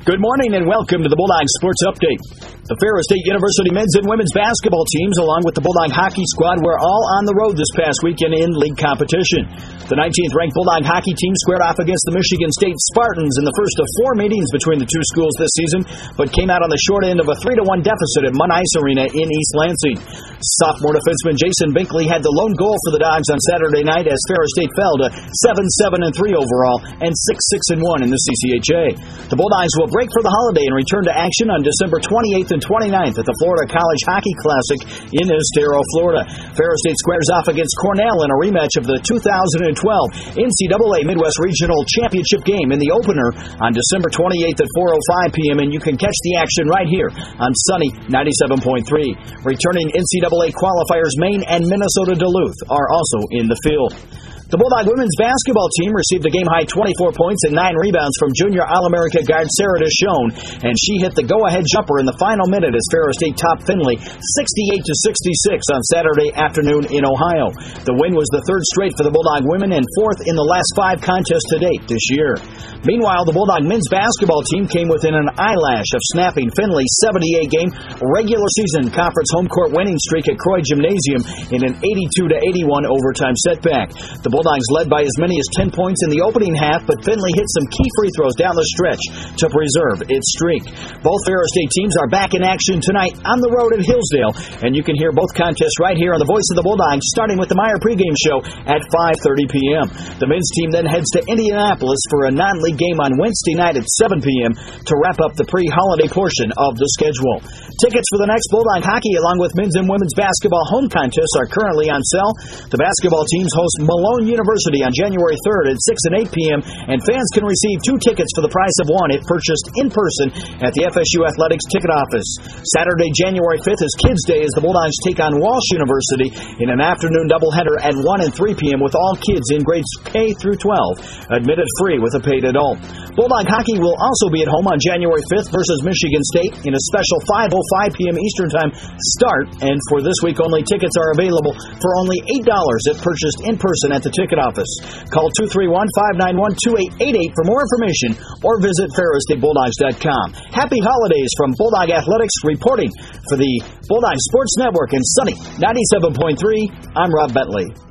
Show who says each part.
Speaker 1: Good morning and welcome to the Bulldog Sports Update. The Ferris State University men's and women's basketball teams, along with the Bulldog hockey squad, were all on the road this past weekend in league competition. The 19th ranked Bulldog hockey team squared off against the Michigan State Spartans in the first of four meetings between the two schools this season, but came out on the short end of a 3 to 1 deficit at Munn Ice Arena in East Lansing. Sophomore defenseman Jason Binkley had the lone goal for the Dogs on Saturday night as Ferris State fell to 7 7 and 3 overall and 6 6 and 1 in the CCHA. The Bulldogs will break for the holiday and return to action on December 28th and and 29th at the Florida College Hockey Classic in Estero, Florida. Ferris State squares off against Cornell in a rematch of the 2012 NCAA Midwest Regional Championship game in the opener on December 28th at 4:05 p.m. and you can catch the action right here on Sunny 97.3. Returning NCAA qualifiers Maine and Minnesota Duluth are also in the field. The Bulldog women's basketball team received a game-high 24 points and 9 rebounds from junior All-America guard Sarah Deshone, and she hit the go-ahead jumper in the final minute as Ferris State topped Findlay 68-66 on Saturday afternoon in Ohio. The win was the third straight for the Bulldog women and fourth in the last five contests to date this year. Meanwhile, the Bulldog men's basketball team came within an eyelash of snapping Findlay's 78-game regular season conference home court winning streak at Croy Gymnasium in an 82-81 overtime setback. The Bulldogs led by as many as 10 points in the opening half, but Findlay hit some key free throws down the stretch to preserve its streak. Both Ferris State teams are back in action tonight on the road at Hillsdale, and you can hear both contests right here on the Voice of the Bulldogs, starting with the Meijer pregame show at 5:30 p.m. The men's team then heads to Indianapolis for a non-league game on Wednesday night at 7 p.m. to wrap up the pre-holiday portion of the schedule. Tickets for the next Bulldog hockey, along with men's and women's basketball home contests, are currently on sale. The basketball teams host Malone University on January 3rd at 6 and 8 p.m., and fans can receive two tickets for the price of one if purchased in person at the FSU Athletics ticket office. Saturday, January 5th is Kids Day as the Bulldogs take on Walsh University in an afternoon doubleheader at 1 and 3 p.m. with all kids in grades K through 12 admitted free with a paid adult. Bulldog hockey will also be at home on January 5th versus Michigan State in a special 5:05 p.m. Eastern Time start, and for this week only, tickets are available for only $8 if purchased in person at the ticket office. Call 231-591-2888 for more information or visit ferrisstatebulldogs.com. Happy holidays from Bulldog Athletics reporting for the Bulldog Sports Network in sunny 97.3. I'm Rob Bentley.